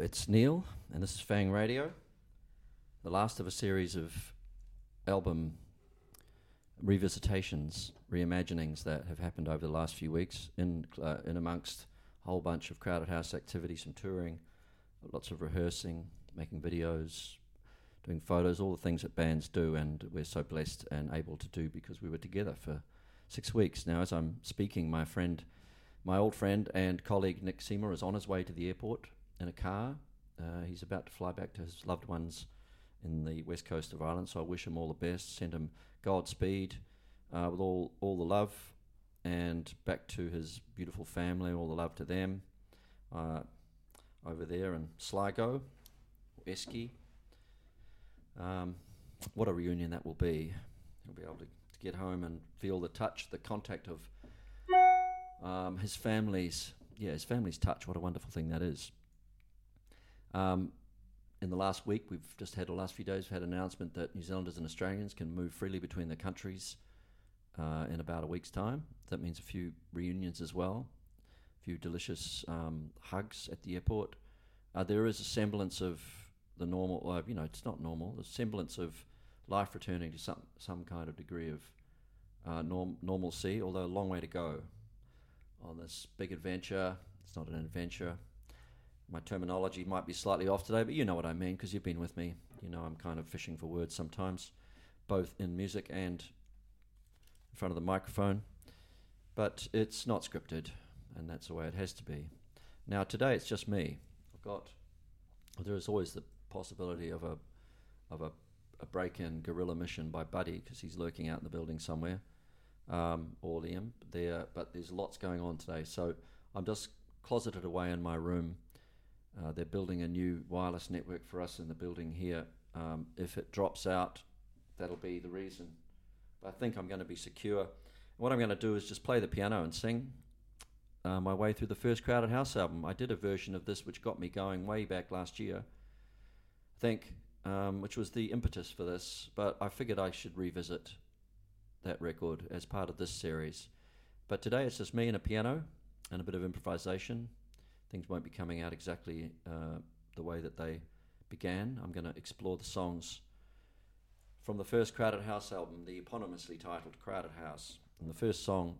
it's Neil, and this is Fang Radio, the last of a series of album revisitations, reimaginings that have happened over the last few weeks, in uh, in amongst a whole bunch of crowded house activities, some touring, lots of rehearsing, making videos, doing photos, all the things that bands do, and we're so blessed and able to do because we were together for six weeks. Now, as I'm speaking, my friend, my old friend and colleague Nick Seymour is on his way to the airport in a car. Uh, he's about to fly back to his loved ones in the west coast of Ireland, so I wish him all the best. Send him Godspeed uh, with all, all the love and back to his beautiful family, all the love to them uh, over there in Sligo, Eski. Um, what a reunion that will be. He'll be able to, to get home and feel the touch, the contact of um, his family's, yeah, his family's touch. What a wonderful thing that is. Um, in the last week, we've just had the last few days, we've had an announcement that New Zealanders and Australians can move freely between the countries uh, in about a week's time. That means a few reunions as well, a few delicious um, hugs at the airport. Uh, there is a semblance of the normal, uh, you know, it's not normal, the semblance of life returning to some, some kind of degree of uh, norm, normalcy, although a long way to go on this big adventure. It's not an adventure. My terminology might be slightly off today, but you know what I mean because you've been with me. You know, I'm kind of fishing for words sometimes, both in music and in front of the microphone. But it's not scripted, and that's the way it has to be. Now, today it's just me. I've got, there is always the possibility of a, of a, a break in guerrilla mission by Buddy because he's lurking out in the building somewhere, um, or Liam there, but there's lots going on today. So I'm just closeted away in my room. Uh, they're building a new wireless network for us in the building here. Um, if it drops out, that'll be the reason. But I think I'm going to be secure. What I'm going to do is just play the piano and sing uh, my way through the first Crowded House album. I did a version of this which got me going way back last year, I think, um, which was the impetus for this. But I figured I should revisit that record as part of this series. But today it's just me and a piano and a bit of improvisation. Things won't be coming out exactly uh, the way that they began. I'm going to explore the songs from the first Crowded House album, the eponymously titled Crowded House. And the first song,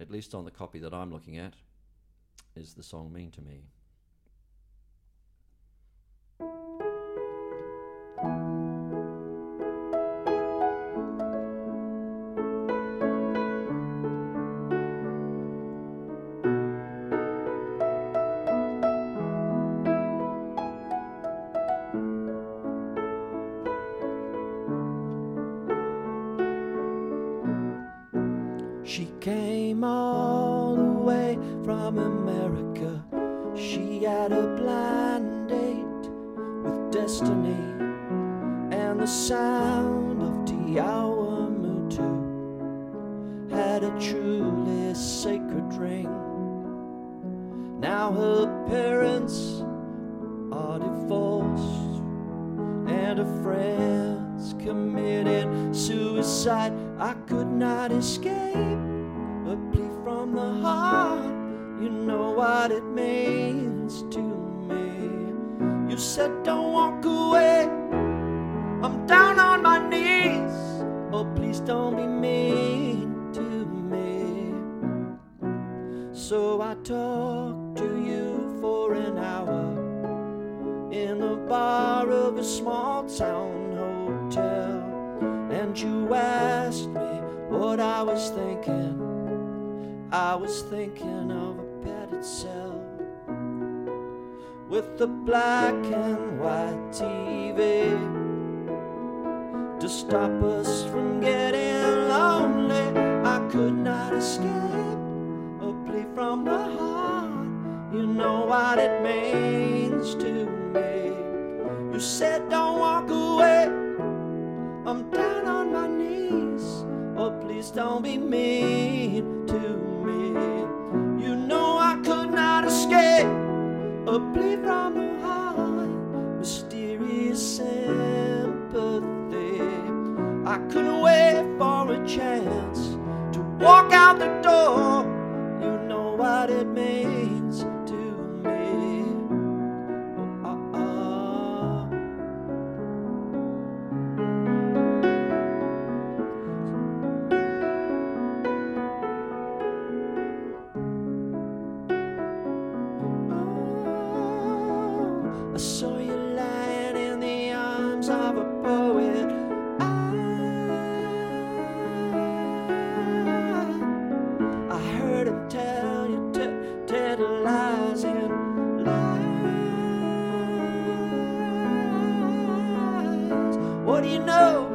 at least on the copy that I'm looking at, is the song Mean to Me. Suicide. I could not escape a plea from the heart. You know what it means to me. You said, Don't walk away. I'm down on my knees. Oh, please don't be mean to me. So I talked to you for an hour in the bar of a small town. You asked me what I was thinking. I was thinking of a padded cell with a black and white TV to stop us from getting lonely. I could not escape a plea from the heart. You know what it means to me. You said, Don't walk away. I'm down on my knees. Oh, please don't be mean to me. You know I could not escape a plea from the heart. Mysterious sympathy. I couldn't wait for a chance to walk out the door. You know what it means know?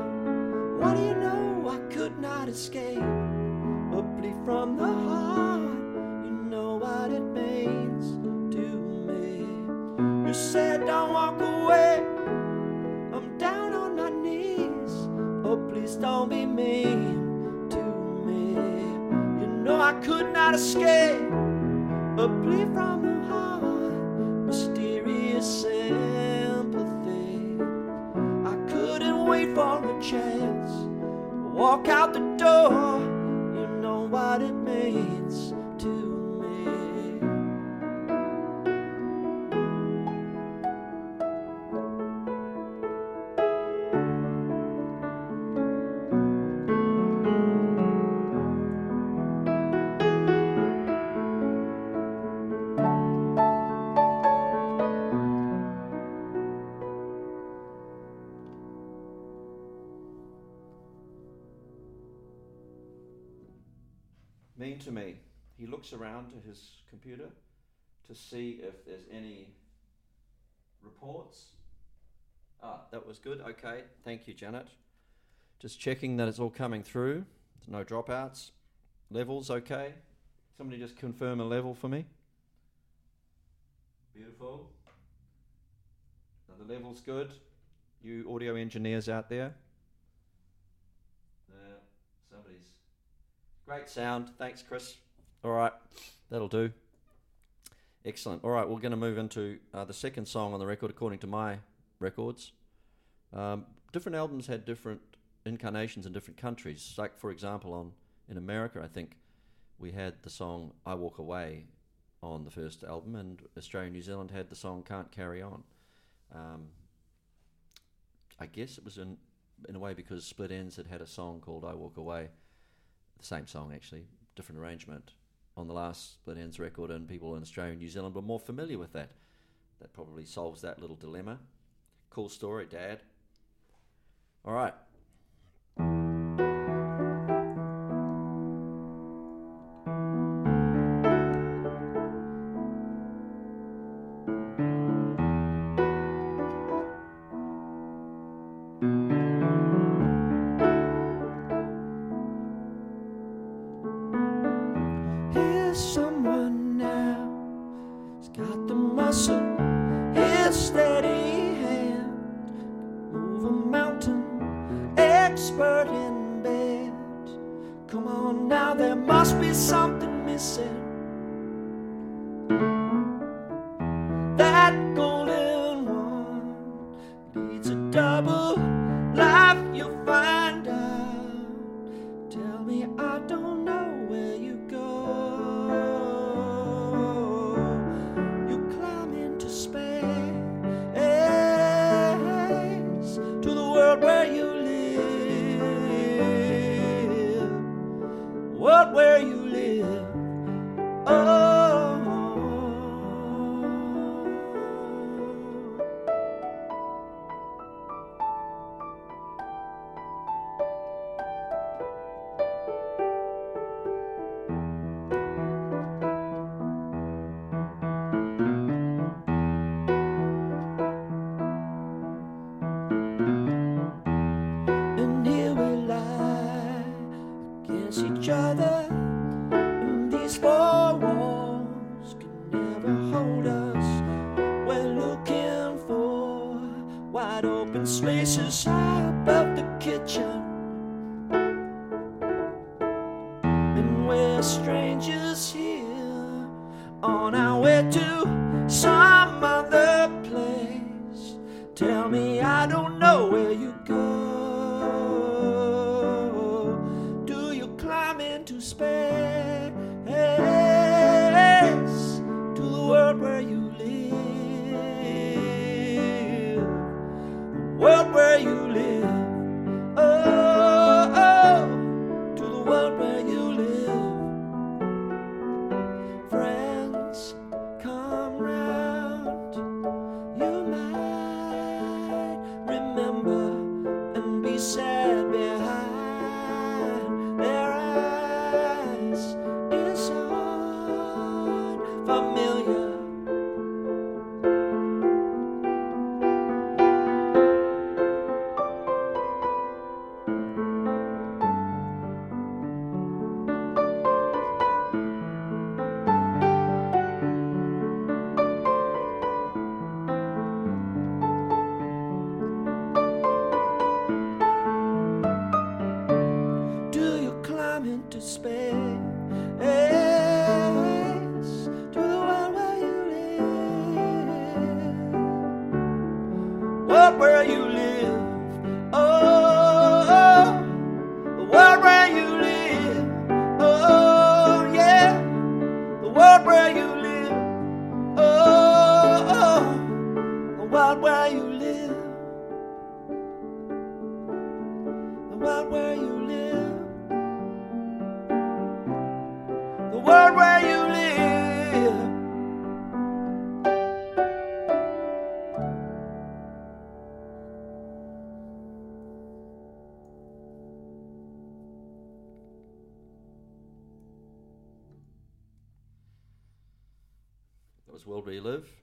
To me. He looks around to his computer to see if there's any reports. Ah, that was good. Okay, thank you, Janet. Just checking that it's all coming through. No dropouts. Levels okay. Somebody just confirm a level for me. Beautiful. Now the level's good. You audio engineers out there. Yeah, somebody's Great sound. Thanks, Chris. All right, that'll do. Excellent. All right, we're going to move into uh, the second song on the record, according to my records. Um, different albums had different incarnations in different countries. Like, for example, on in America, I think we had the song "I Walk Away" on the first album, and Australia and New Zealand had the song "Can't Carry On." Um, I guess it was in in a way because Split Enz had had a song called "I Walk Away." Same song actually, different arrangement on the last Split Enz record, and people in Australia and New Zealand were more familiar with that. That probably solves that little dilemma. Cool story, Dad. All right. world we live.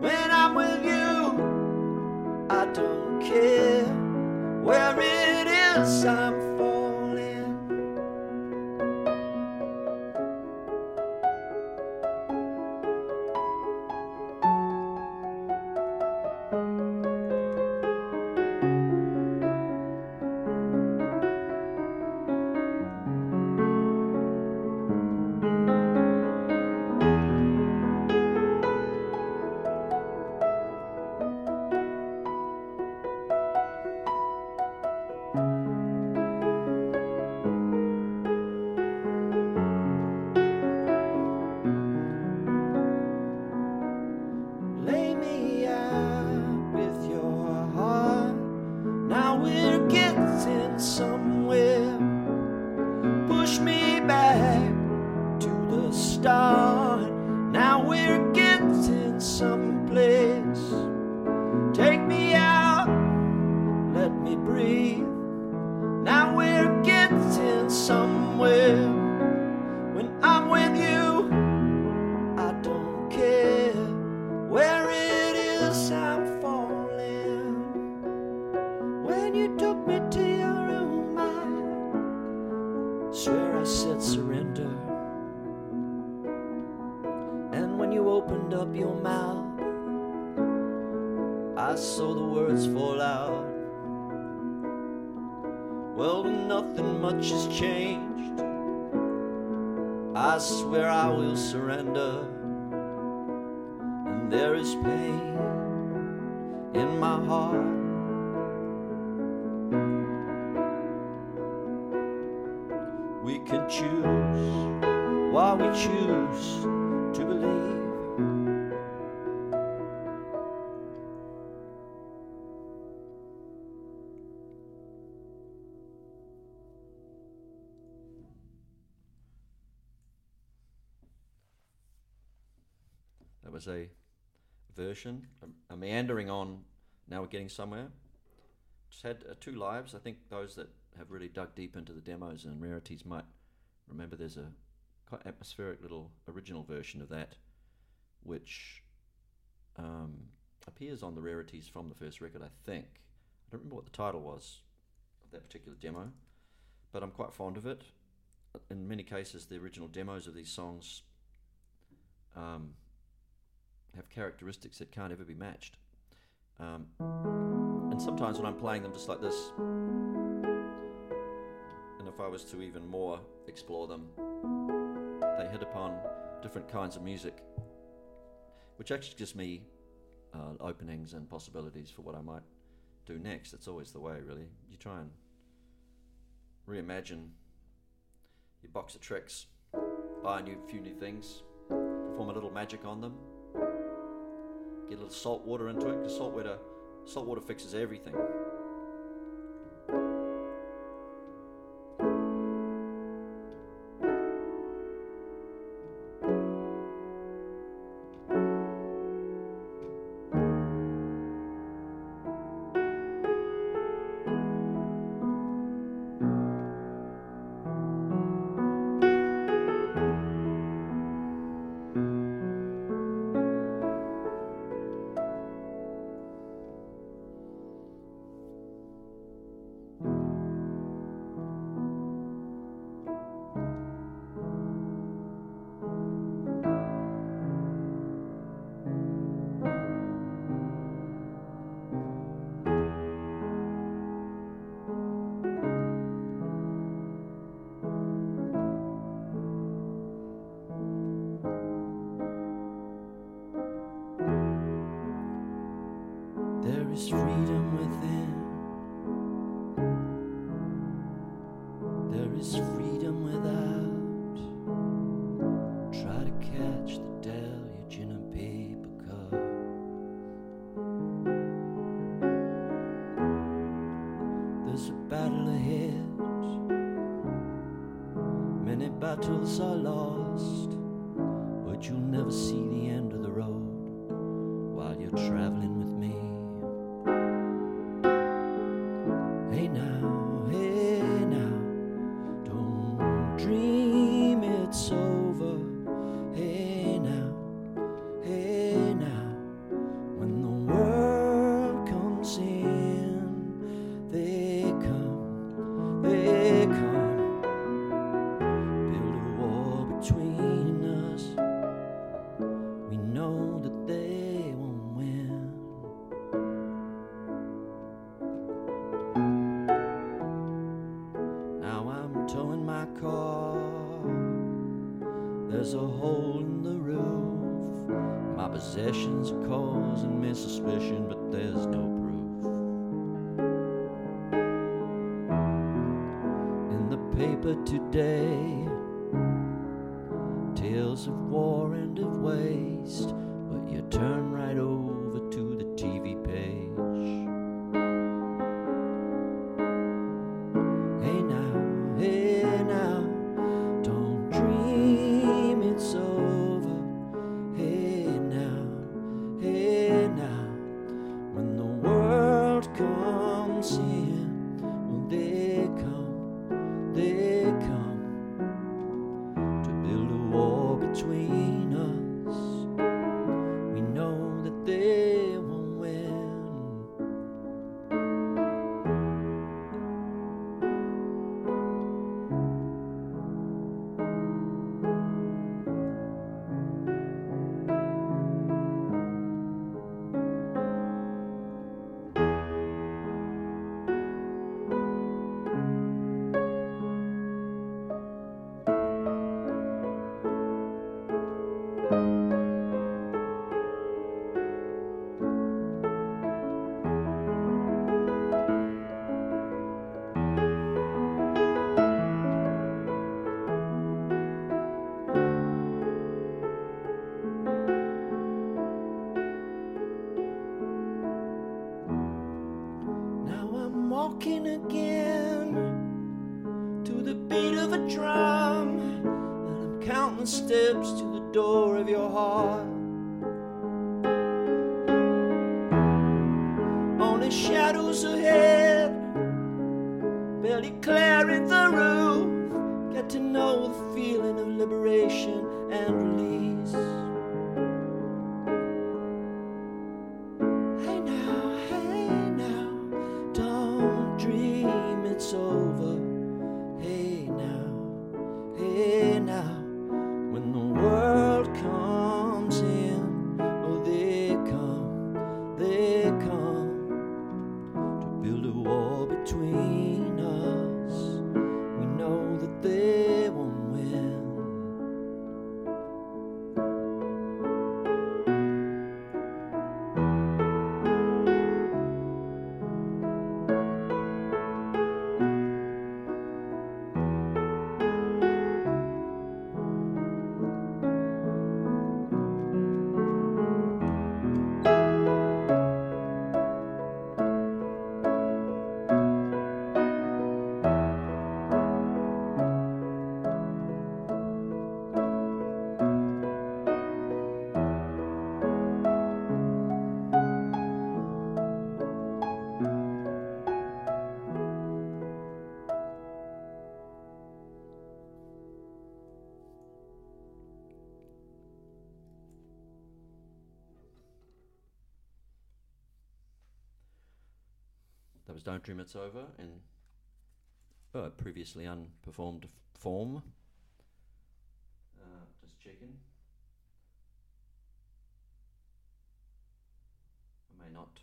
When I'm with you, I don't care. Pain in my heart. We can choose why we choose to believe. That was a version, a, a meandering on. Now we're getting somewhere. Just had uh, two lives. I think those that have really dug deep into the demos and rarities might remember there's a quite atmospheric little original version of that, which um, appears on the rarities from the first record. I think I don't remember what the title was of that particular demo, but I'm quite fond of it. In many cases, the original demos of these songs um, have characteristics that can't ever be matched. Um, and sometimes when I'm playing them just like this, and if I was to even more explore them, they hit upon different kinds of music, which actually gives me uh, openings and possibilities for what I might do next. It's always the way, really. You try and reimagine your box of tricks, buy a new few new things, perform a little magic on them, get a little salt water into it because salt water, salt water fixes everything. Towing my car. There's a hole in the roof. My possessions are causing me suspicion, but there's no proof. In the paper today, tales of war and of waste, but you turn right over lips to the door of your heart. Only shadows ahead, barely clearing the roof. Get to know the feeling of liberation and release. Was Don't Dream It's Over in uh, previously unperformed form. Uh, just checking. I may not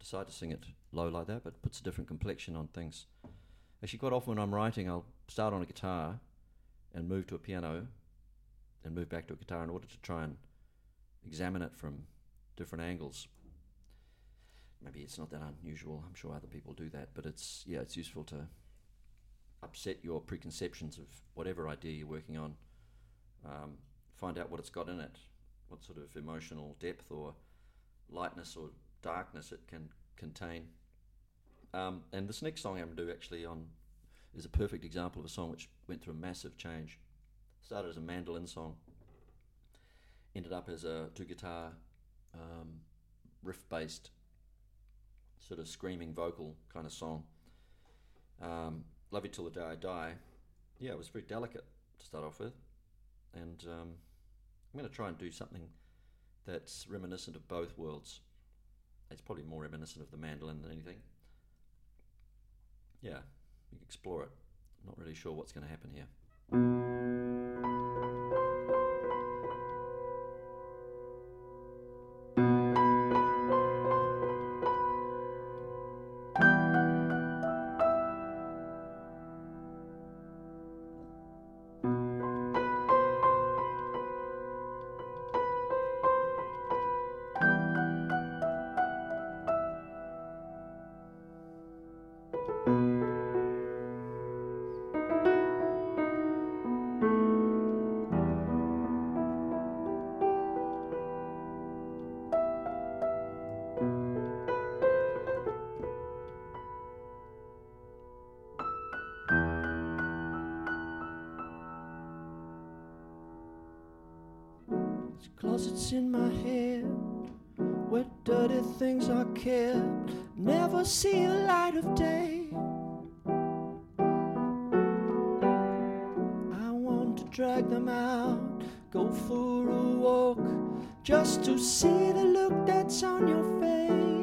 decide to sing it low like that, but it puts a different complexion on things. Actually, quite often when I'm writing, I'll start on a guitar and move to a piano, and move back to a guitar in order to try and examine it from different angles maybe it's not that unusual. I'm sure other people do that, but it's yeah, it's useful to upset your preconceptions of whatever idea you're working on. Um, find out what it's got in it, what sort of emotional depth or lightness or darkness it can contain. Um, and this next song I'm going to do actually on is a perfect example of a song which went through a massive change. Started as a mandolin song, ended up as a two guitar um, riff based sort of screaming vocal kind of song. Um, Love You Till the Day I Die. Yeah, it was very delicate to start off with. And um, I'm going to try and do something that's reminiscent of both worlds. It's probably more reminiscent of the mandolin than anything. Yeah, you can explore it. Not really sure what's going to happen here. Closets in my head where dirty things are kept, never see the light of day. I want to drag them out, go for a walk, just to see the look that's on your face.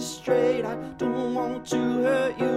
Straight, I don't want to hurt you.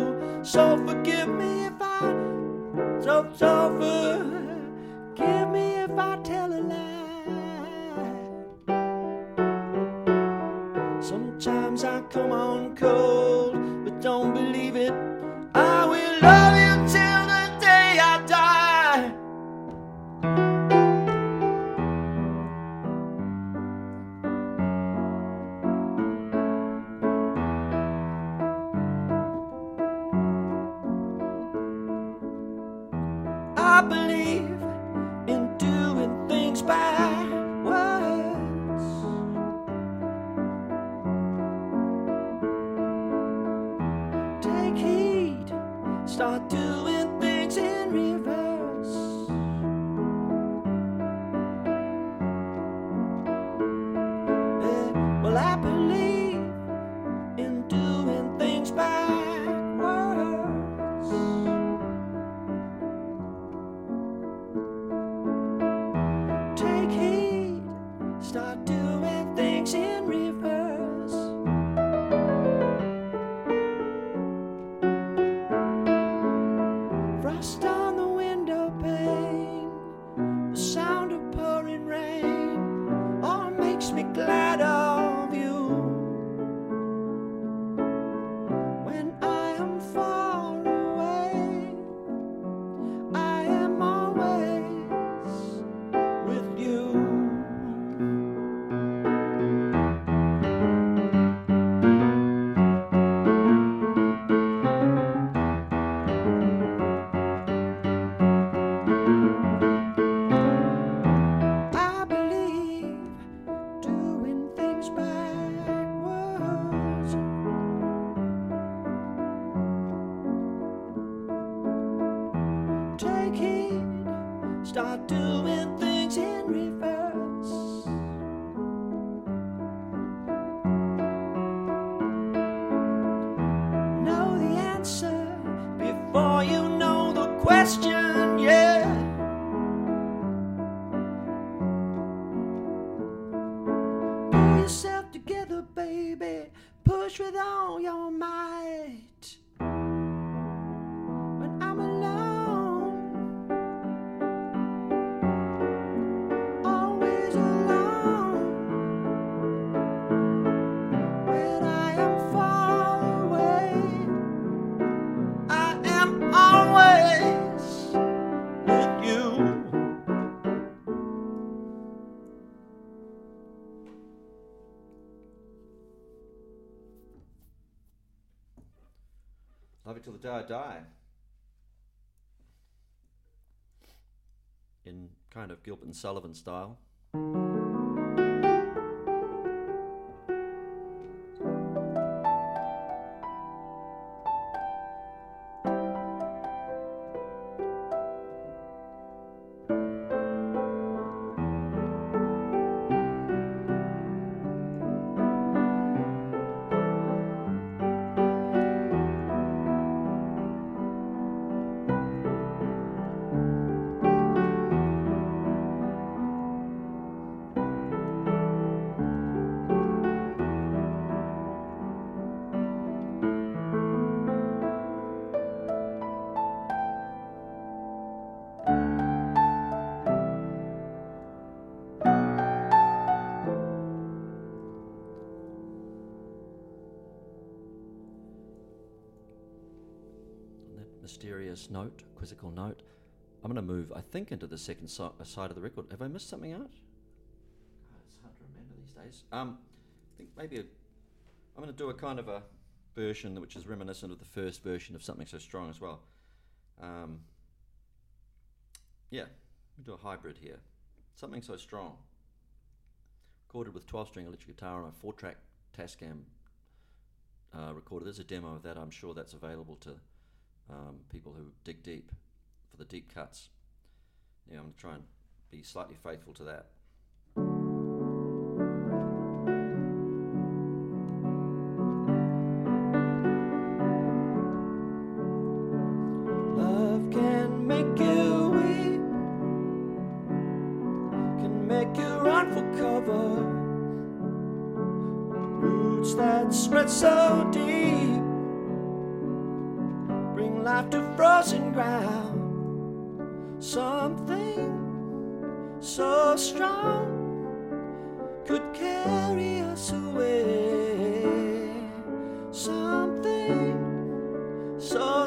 Day I die. In kind of Gilbert and Sullivan style. Note, quizzical note, I'm going to move, I think, into the second si- uh, side of the record. Have I missed something out? It's hard to remember these days. Um, I think maybe I'm going to do a kind of a version which is reminiscent of the first version of Something So Strong as well. Um, yeah, we do a hybrid here. Something So Strong. Recorded with 12 string electric guitar on a 4 track Tascam uh, recorder. There's a demo of that. I'm sure that's available to um, people who dig deep for the deep cuts. I'm going to try and be slightly faithful to that.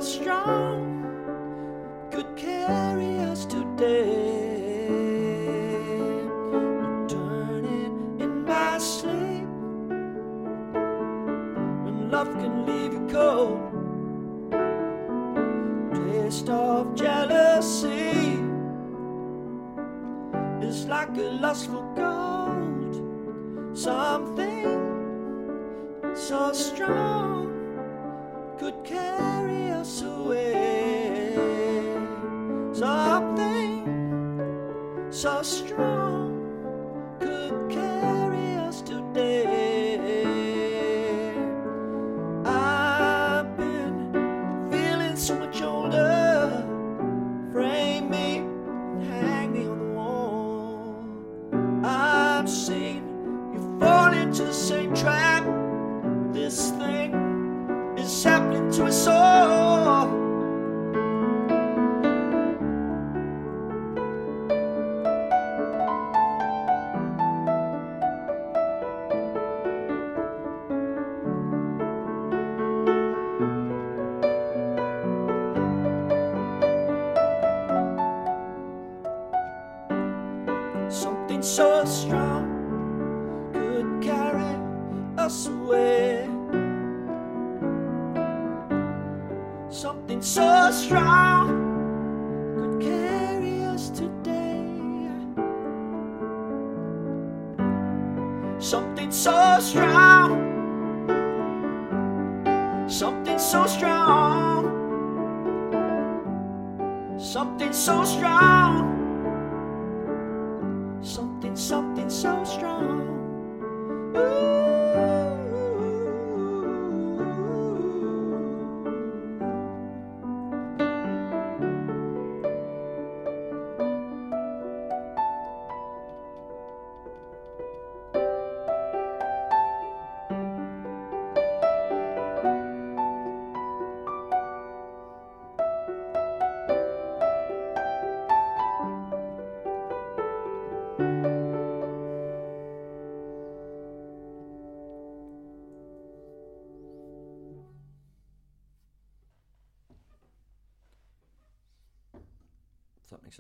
strong could carry us today. Turning in my sleep when love can leave you cold. Taste of jealousy is like a lust for gold, something so strong.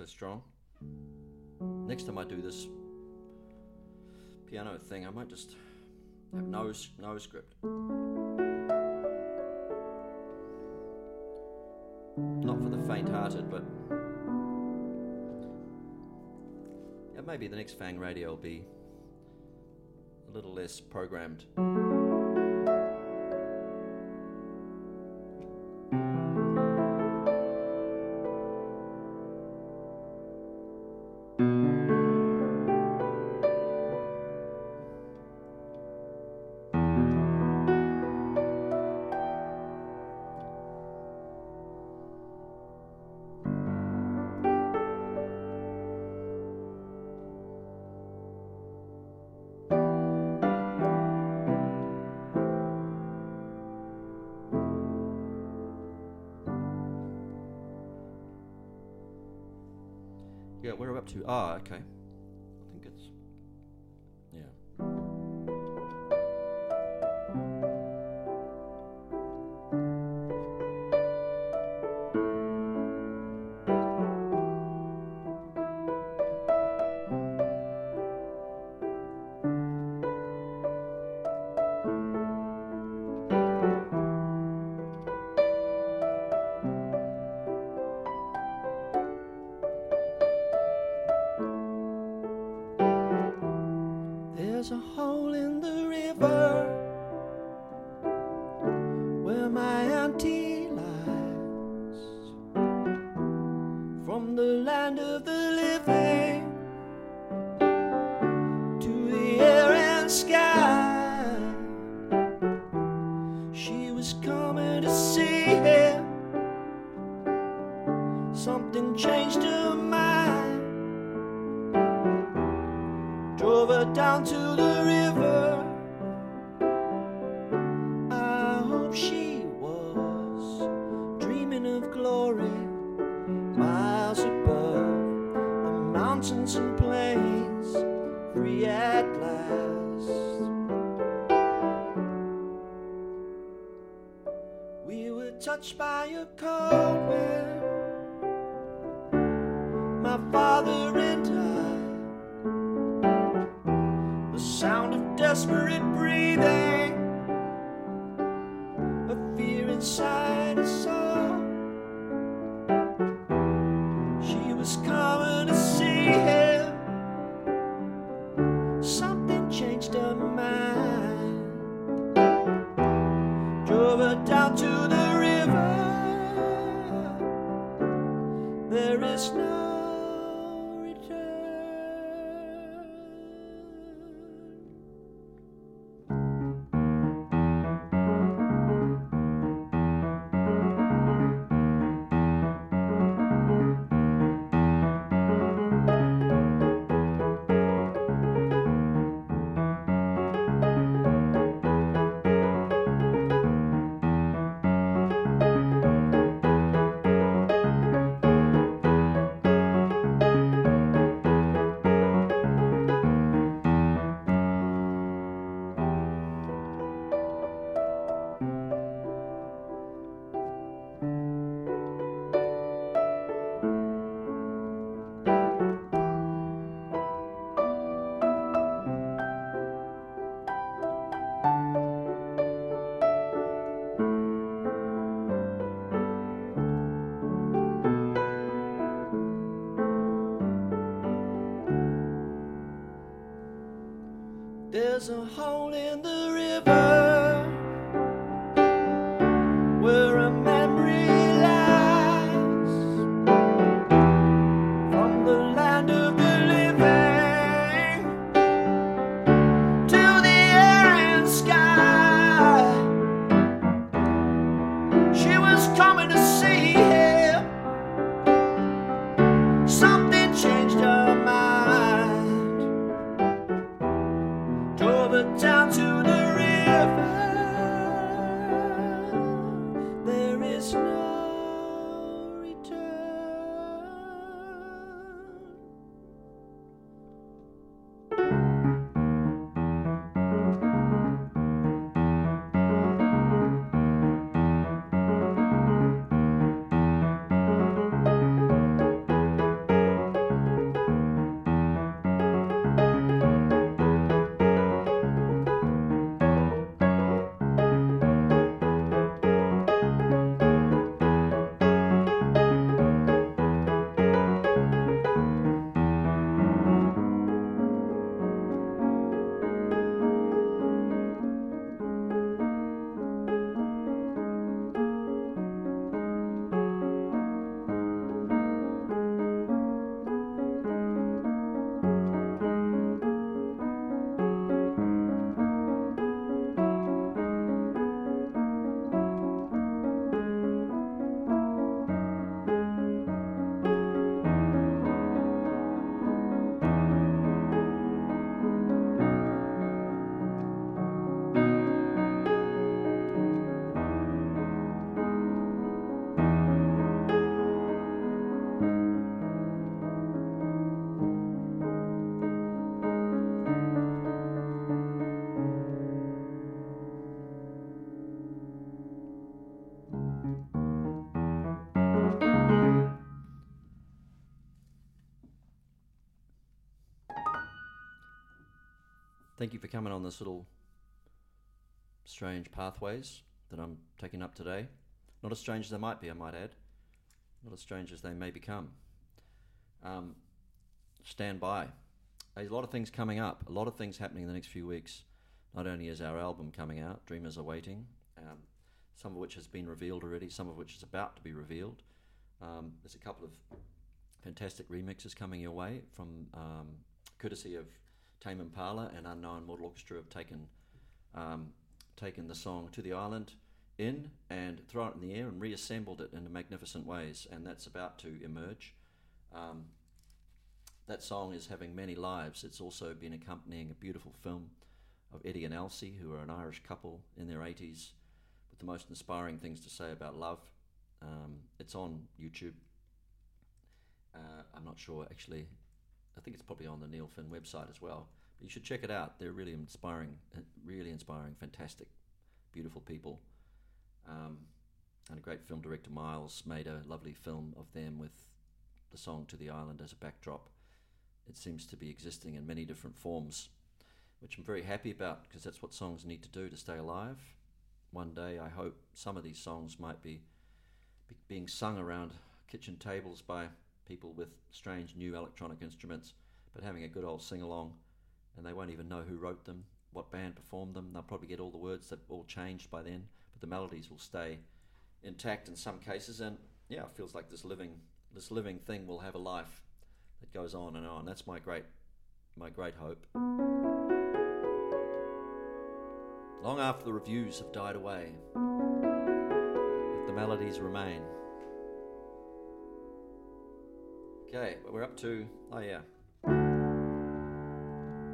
strong. Next time I do this piano thing, I might just have no, no script. Not for the faint hearted, but. Yeah, maybe the next Fang Radio will be a little less programmed. Ah, okay. Drove her down to There's a hole in the Thank you for coming on this little strange pathways that I'm taking up today. Not as strange as they might be, I might add. Not as strange as they may become. Um, stand by. There's a lot of things coming up, a lot of things happening in the next few weeks. Not only is our album coming out, Dreamers Are Waiting, um, some of which has been revealed already, some of which is about to be revealed. Um, there's a couple of fantastic remixes coming your way from um, courtesy of Tame Impala and Unknown Mortal Orchestra have taken um, taken the song to the island in and thrown it in the air and reassembled it in magnificent ways, and that's about to emerge. Um, that song is having many lives. It's also been accompanying a beautiful film of Eddie and Elsie, who are an Irish couple in their 80s, with the most inspiring things to say about love. Um, it's on YouTube. Uh, I'm not sure actually. I think it's probably on the Neil Finn website as well. You should check it out. They're really inspiring, uh, really inspiring, fantastic, beautiful people. Um, and a great film director Miles made a lovely film of them with the song To the Island as a backdrop. It seems to be existing in many different forms, which I'm very happy about because that's what songs need to do to stay alive. One day, I hope some of these songs might be being sung around kitchen tables by people with strange new electronic instruments, but having a good old sing along, and they won't even know who wrote them, what band performed them. They'll probably get all the words that all changed by then, but the melodies will stay intact in some cases. And yeah, it feels like this living this living thing will have a life that goes on and on. That's my great my great hope. Long after the reviews have died away, if the melodies remain. Okay, we're up to oh yeah.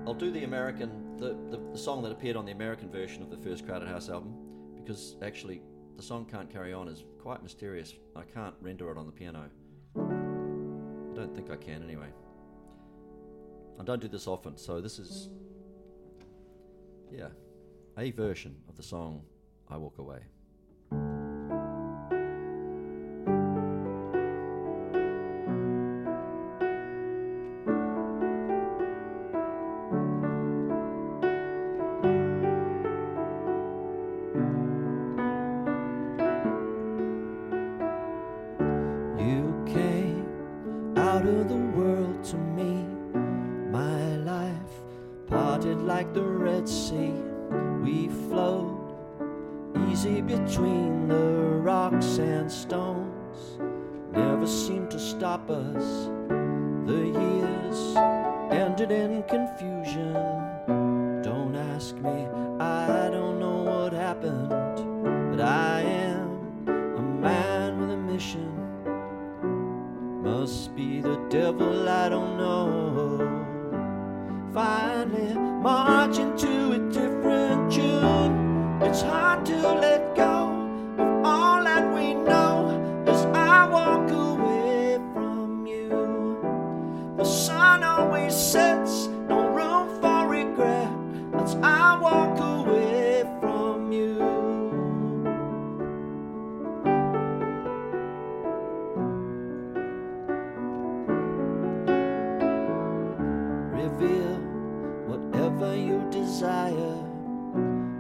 I'll do the American, the, the, the, song that appeared on the American version of the first Crowded House album, because actually the song Can't Carry On is quite mysterious. I can't render it on the piano. I don't think I can anyway. I don't do this often, so this is, yeah, a version of the song I Walk Away.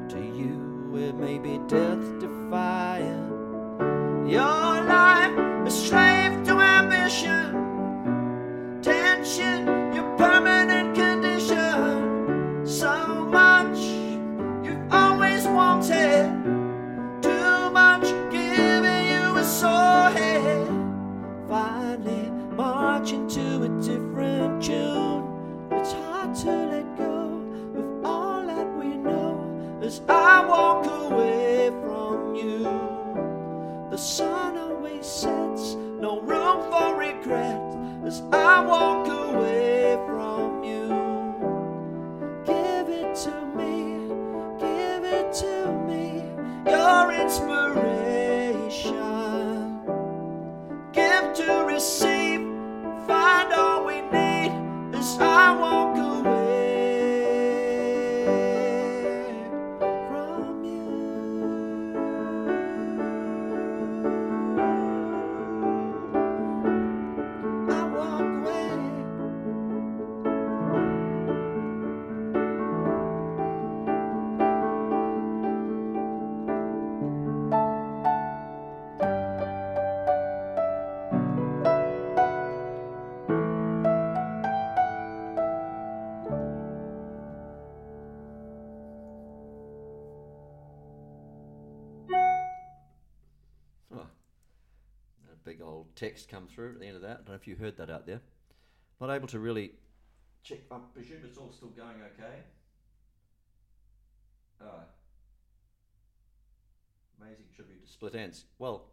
to you. It may be death. Text come through at the end of that. I don't know if you heard that out there. Not able to really check. I presume it's all still going okay. Amazing tribute to Split Enz. Well,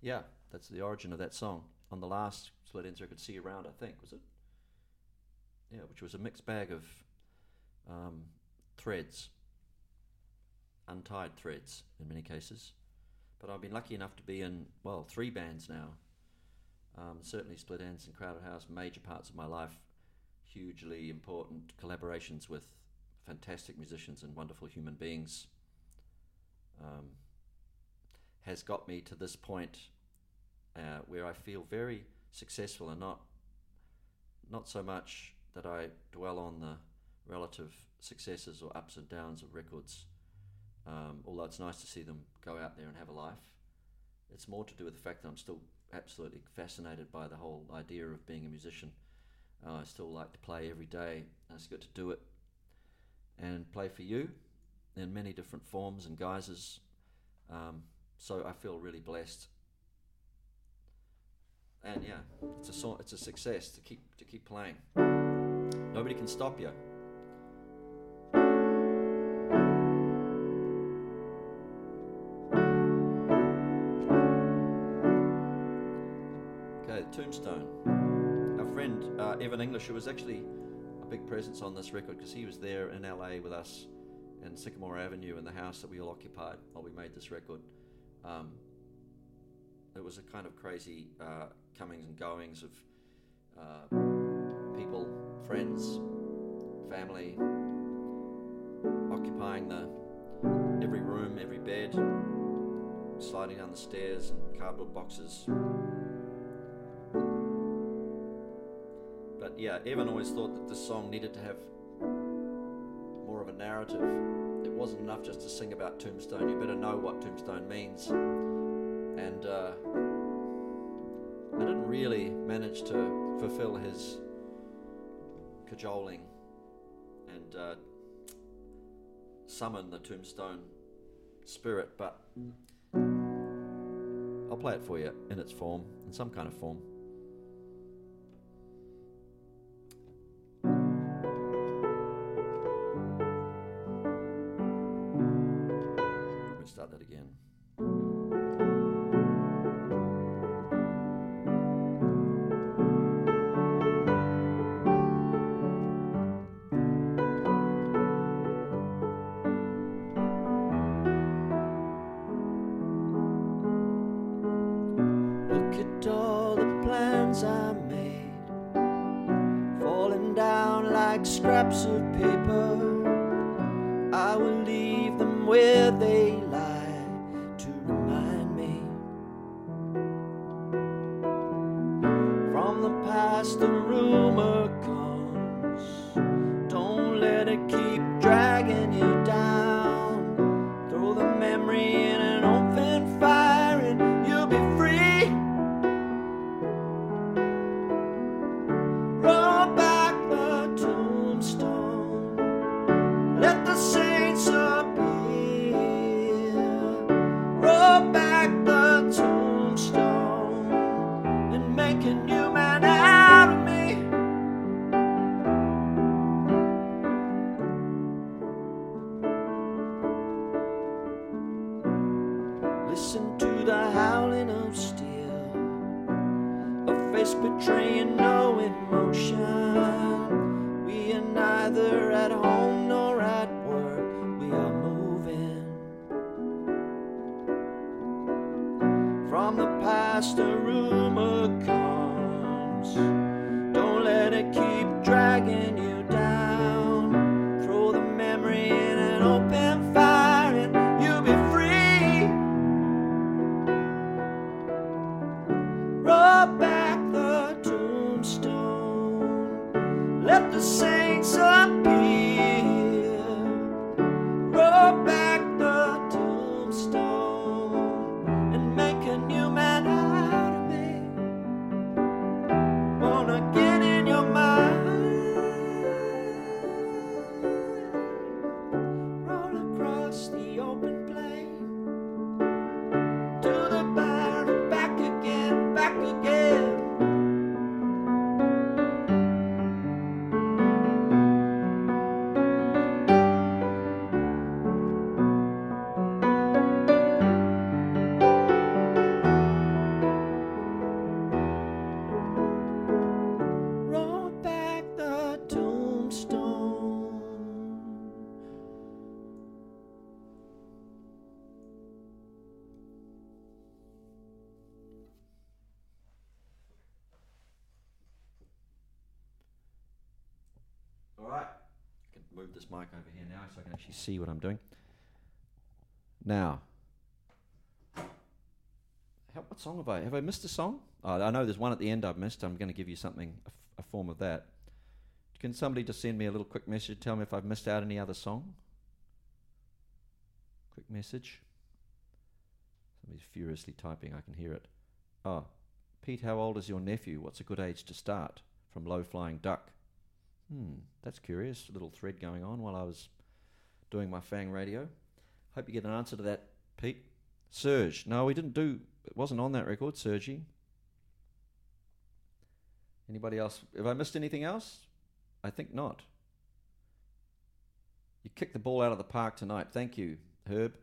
yeah, that's the origin of that song. On the last Split Enz I could see around, I think, was it? Yeah, which was a mixed bag of um, threads, untied threads in many cases. But I've been lucky enough to be in, well, three bands now um, certainly, Split Enz and Crowded House, major parts of my life, hugely important collaborations with fantastic musicians and wonderful human beings. Um, has got me to this point uh, where I feel very successful and not not so much that I dwell on the relative successes or ups and downs of records. Um, although it's nice to see them go out there and have a life, it's more to do with the fact that I'm still absolutely fascinated by the whole idea of being a musician. Uh, I still like to play every day. It's good to do it and play for you in many different forms and guises. Um, so I feel really blessed. And yeah, it's a it's a success to keep to keep playing. Nobody can stop you. Evan English, who was actually a big presence on this record because he was there in LA with us in Sycamore Avenue in the house that we all occupied while we made this record. Um, it was a kind of crazy uh, comings and goings of uh, people, friends, family, occupying the every room, every bed, sliding down the stairs and cardboard boxes. Yeah, Evan always thought that this song needed to have more of a narrative. It wasn't enough just to sing about Tombstone. You better know what Tombstone means. And uh, I didn't really manage to fulfill his cajoling and uh, summon the Tombstone spirit, but I'll play it for you in its form, in some kind of form. This mic over here now so I can actually see what I'm doing. Now, What song have I? Have I missed a song? Oh, I know there's one at the end I've missed. I'm going to give you something, a, f- a form of that. Can somebody just send me a little quick message? Tell me if I've missed out any other song. Quick message. Somebody's furiously typing. I can hear it. Oh, Pete, how old is your nephew? What's a good age to start? From Low Flying Duck. Hmm, that's curious. A little thread going on while I was doing my Fang radio. Hope you get an answer to that, Pete. Serge. No, we didn't do. It wasn't on that record, Sergi. Anybody else? Have I missed anything else? I think not. You kicked the ball out of the park tonight. Thank you, Herb.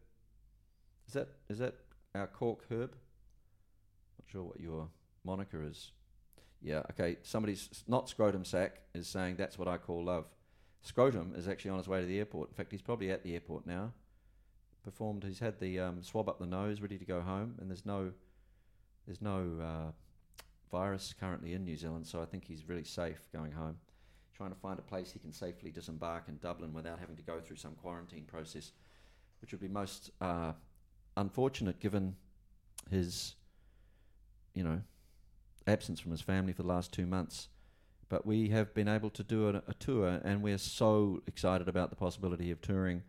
Is that is that our cork, Herb? Not sure what your moniker is. Yeah, okay. Somebody's not scrotum sack is saying that's what I call love. Scrotum is actually on his way to the airport. In fact, he's probably at the airport now. Performed. He's had the um, swab up the nose, ready to go home, and there's no there's no uh, virus currently in New Zealand, so I think he's really safe going home. Trying to find a place he can safely disembark in Dublin without having to go through some quarantine process, which would be most uh, unfortunate given his, you know, absence from his family for the last two months. But we have been able to do a, a tour, and we're so excited about the possibility of touring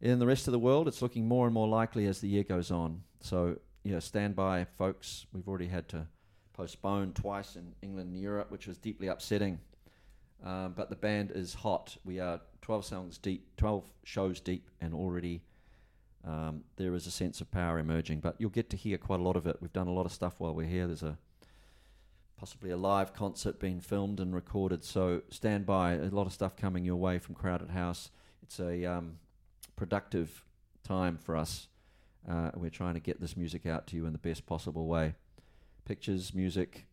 in the rest of the world. It's looking more and more likely as the year goes on. So, yeah, stand by, folks. We've already had to postpone twice in England and Europe, which was deeply upsetting. Um, but the band is hot. We are 12 songs deep, 12 shows deep, and already um, there is a sense of power emerging. But you'll get to hear quite a lot of it. We've done a lot of stuff while we're here. There's a possibly a live concert being filmed and recorded. So stand by. A lot of stuff coming your way from Crowded House. It's a um, productive time for us. Uh, we're trying to get this music out to you in the best possible way. Pictures, music,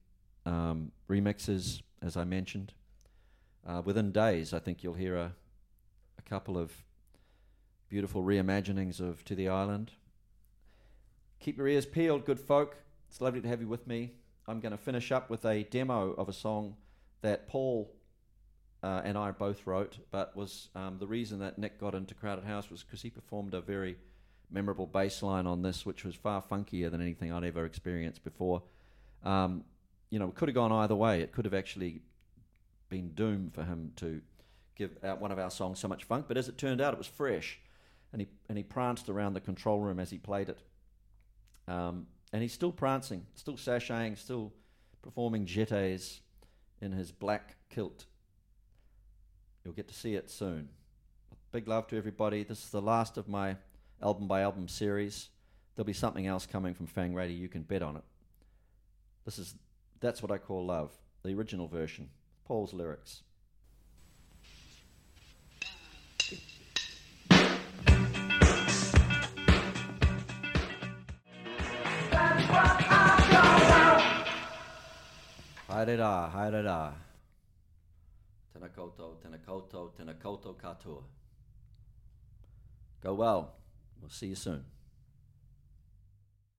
um, remixes, as I mentioned. Uh, within days, I think you'll hear a, a couple of beautiful reimaginings of To the Island. Keep your ears peeled, good folk. It's lovely to have you with me. I'm going to finish up with a demo of a song that Paul uh, and I both wrote, but was um, the reason that Nick got into Crowded House was because he performed a very memorable bass line on this, which was far funkier than anything I'd ever experienced before. Um, you know, it could have gone either way. It could have actually been doomed for him to give out one of our songs so much funk, but as it turned out, it was fresh, and he and he pranced around the control room as he played it. Um, and he's still prancing, still sashaying, still performing jetés in his black kilt. You'll get to see it soon. Big love to everybody. This is the last of my album by album series. There'll be something else coming from Fang Radio. You can bet on it. This is that's what I call love, the original version. Paul's lyrics. Haere-ra, haere-ra. Tēnā koutou, tēnā koutou, tēnā koutou katoa. Go well. We'll see you soon.